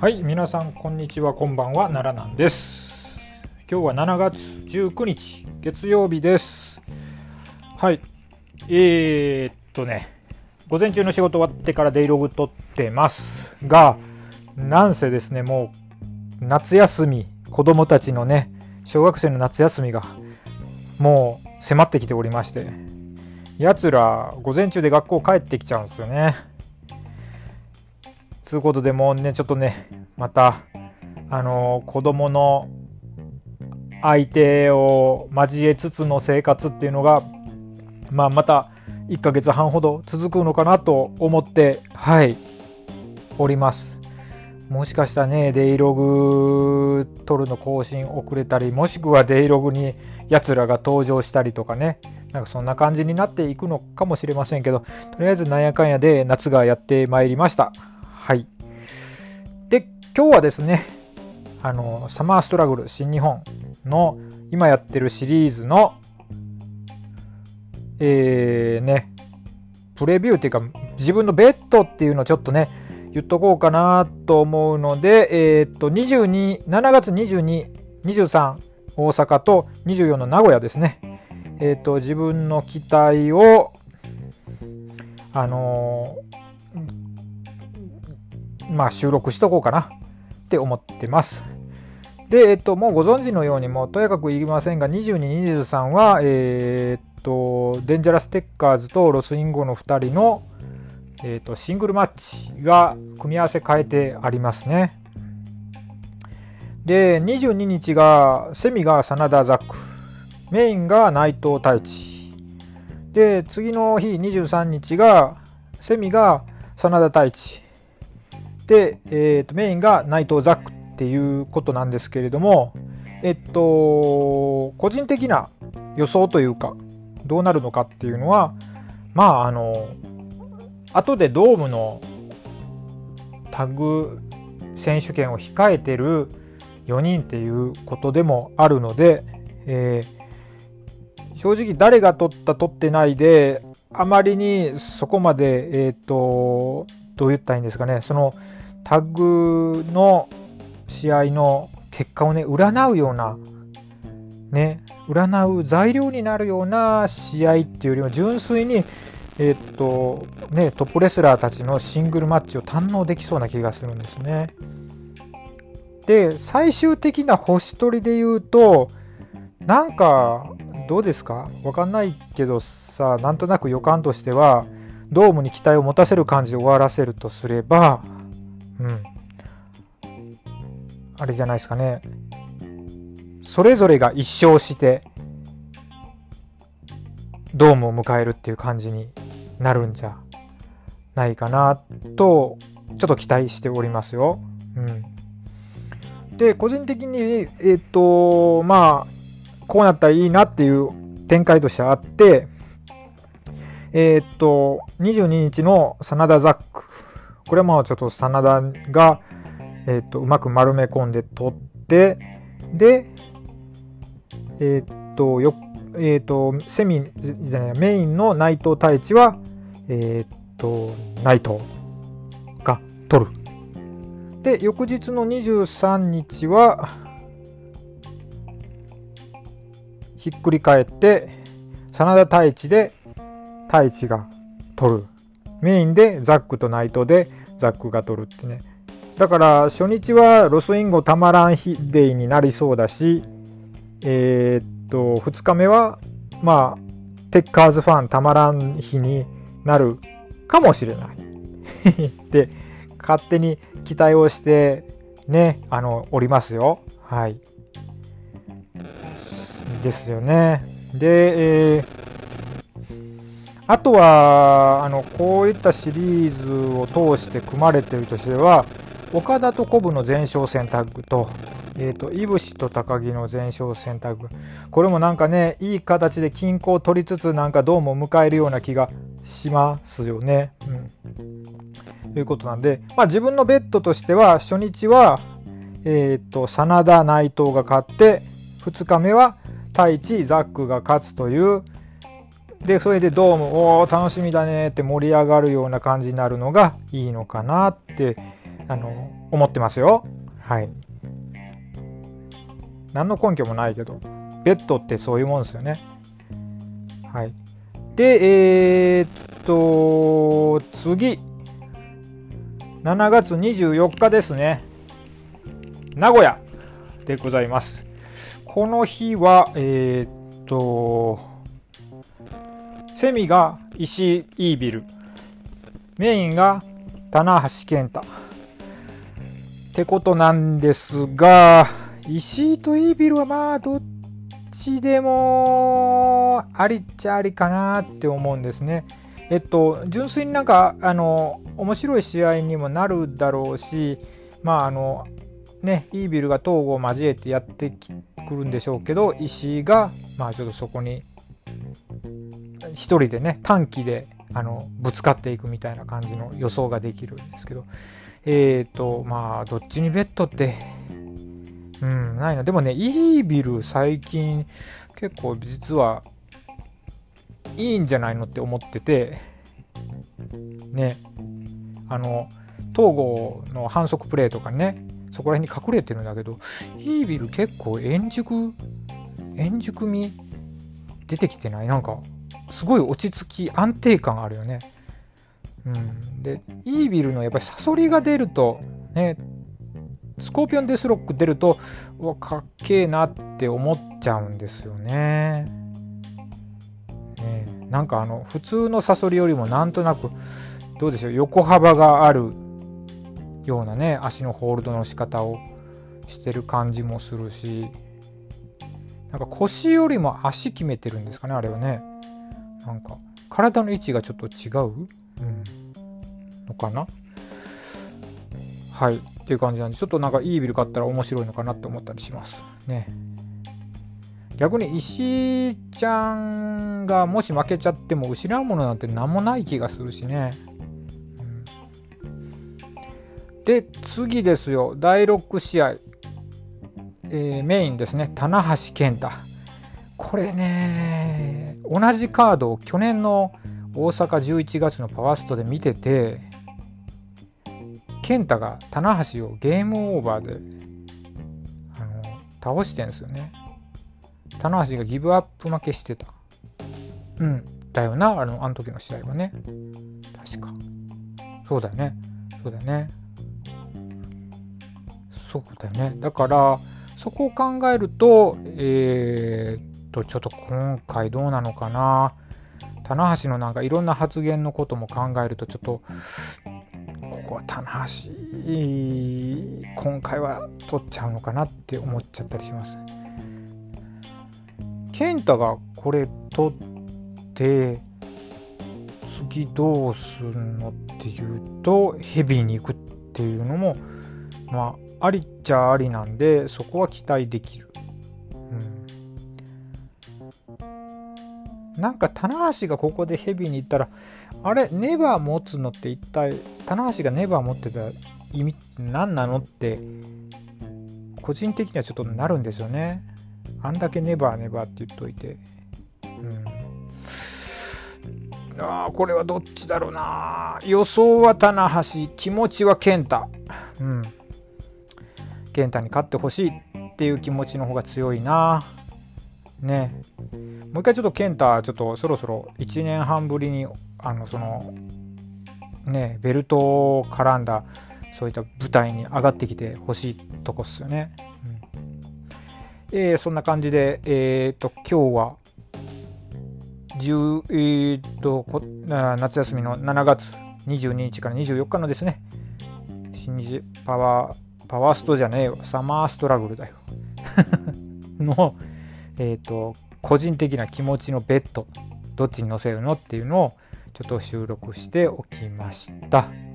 はい皆さんこんにちはこんばんは奈良なんです。今日は7月19日月曜日です。はいえー、っとね午前中の仕事終わってからデイログ撮ってますがなんせですねもう夏休み子供たちのね小学生の夏休みがもう迫ってきておりましてやつら午前中で学校帰ってきちゃうんですよね。つうことでもうねちょっとねまたあの子供の相手を交えつつの生活っていうのがまあまた1ヶ月半ほど続くのかなと思ってはい。おります。もしかしたらねデイログ撮るの更新遅れたりもしくはデイログにやつらが登場したりとかねなんかそんな感じになっていくのかもしれませんけどとりあえずなんやかんやで夏がやってまいりましたはいで今日はですねあのサマーストラグル新日本の今やってるシリーズのえー、ね、プレビューっていうか、自分のベッドっていうのをちょっとね、言っとこうかなと思うので、えー、っと、22、7月22、23、大阪と24の名古屋ですね。え、っと、自分の期待を、あのー、まあ、収録しとこうかなって思ってます。で、えっと、もうご存知のように、もうとやかく言いませんが、22、23は、えー、っと、デンジャラステッカーズとロスインゴの2人の、えー、とシングルマッチが組み合わせ変えてありますね。で、22日がセミが真田ザック、メインが内藤太一。で、次の日23日がセミが真田太一。で、えー、とメインが内藤ザックっていうことなんですけれども、えっと、個人的な予想というか、どうなるのかっていうのはまああの後でドームのタグ選手権を控えてる4人っていうことでもあるので、えー、正直誰が取った取ってないであまりにそこまでえっ、ー、とどう言ったらいいんですかねそのタグの試合の結果をね占うようなね占う材料になるような試合っていうよりは純粋に、えー、っとね、トップレスラーたちのシングルマッチを堪能できそうな気がするんですね。で最終的な星取りで言うとなんかどうですか？わかんないけどさなんとなく予感としてはドームに期待を持たせる感じで終わらせるとすればうん。あれじゃないですかね。それぞれが一勝してドームを迎えるっていう感じになるんじゃないかなとちょっと期待しておりますよ。うん、で個人的にえっ、ー、とまあこうなったらいいなっていう展開としてあってえっ、ー、と22日の真田ザックこれはまあちょっと真田が、えーと、うまく丸め込んで取ってでえー、っと、よ、えー、と、セミじゃないメインの内藤太一は、えー、と、内藤が取る。で、翌日の23日は、ひっくり返って、真田太一で太一が取る。メインでザックと内藤でザックが取るってね。だから初日はロスインゴたまらん日デイになりそうだし、えー、っと、2日目は、まあ、テッカーズファンたまらん日になるかもしれない。で、勝手に期待をして、ね、あの、おりますよ。はい。ですよね。で、えー、あとは、あの、こういったシリーズを通して組まれているとしては、岡田とコブの前哨戦タッグと、えっ、ー、と、いぶしと高木の前哨選択。これもなんかね、いい形で均衡を取りつつ、なんかどうも迎えるような気がしますよね。うん。ということなんで、まあ自分のベッドとしては、初日は、えっ、ー、と、真田内藤が勝って、2日目は太一ザックが勝つという、で、それでドーム、おー、楽しみだねって盛り上がるような感じになるのがいいのかなってあの、思ってますよ。はい。何の根拠もないけど、ベッドってそういうもんですよね。はい。で、えー、っと、次。7月24日ですね。名古屋でございます。この日は、えー、っと、セミが石井イービル、メインが棚橋健太。ってことなんですが、石井とイービルはまあ、どっちでもありっちゃありかなって思うんですね。えっと、純粋になんか、あの、面白い試合にもなるだろうし、まあ、あの、ね、イービルが東郷を交えてやってくるんでしょうけど、石井が、まあ、ちょっとそこに、一人でね、短期で、あの、ぶつかっていくみたいな感じの予想ができるんですけど、えっ、ー、と、まあ、どっちにベッドって、うん、ないな。でもね、イービル最近、結構実はいいんじゃないのって思ってて、ね、あの、東郷の反則プレーとかね、そこら辺に隠れてるんだけど、イービル結構円熟、円熟味出てきてない？なんか、すごい落ち着き、安定感あるよね。うん。で、イービルのやっぱりサソリが出ると、ね、スコーピオンデスロック出ると、うわ、かっけえなって思っちゃうんですよね。ねなんかあの、普通のサソリよりもなんとなく、どうでしょう、横幅があるようなね、足のホールドの仕方をしてる感じもするし、なんか腰よりも足決めてるんですかね、あれはね。なんか、体の位置がちょっと違う、うん、のかな？はい。っていう感じなんで、ちょっとなんかいいビル買ったら面白いのかなって思ったりします。ね。逆に石井ちゃんがもし負けちゃっても失うものなんて何もない気がするしね。で、次ですよ。第6試合。えー、メインですね。棚橋健太。これね、同じカードを去年の大阪11月のパワーストで見てて、健太が棚橋をゲームオーバーであの倒してんですよね。棚橋がギブアップ負けしてた。うん、だよな、あのあの時の試合はね。確か。そうだよね。そうだよね。そうだよね。だから、そこを考えると、えー、と、ちょっと今回どうなのかな。棚橋のなんかいろんな発言のことも考えると、ちょっと、ここは棚橋、今回は取っちゃうのかなって思っちゃったりします。健太がこれ取って、次どうすんのっていうと、ヘビーに行くっていうのも、まあ、ありっちゃありなんで、そこは期待できる。なんか、棚橋がここでヘビーに行ったら、あれ、ネバー持つのって一体、棚橋がネバー持ってた意味って何なのって、個人的にはちょっとなるんですよね。あんだけネバーネバーって言っといて。うん。ああ、これはどっちだろうな。予想は棚橋、気持ちは健太。うん。健太に勝ってほしいっていう気持ちの方が強いな。ね。もう一回ちょっと健太、ちょっとそろそろ1年半ぶりに、あの、その、ね、ベルトを絡んだ、そういった舞台に上がってきてほしいとこっすよね。うん、えー、そんな感じで、えっ、と、今日は、10えー、と夏休みの7月22日から24日のですね、新日パワーパワーストじゃねえよ。サマーストラグルだよ。の、え、ー、と、個人的な気持ちのベッド、どっちに乗せるのっていうのをちょっと収録しておきました。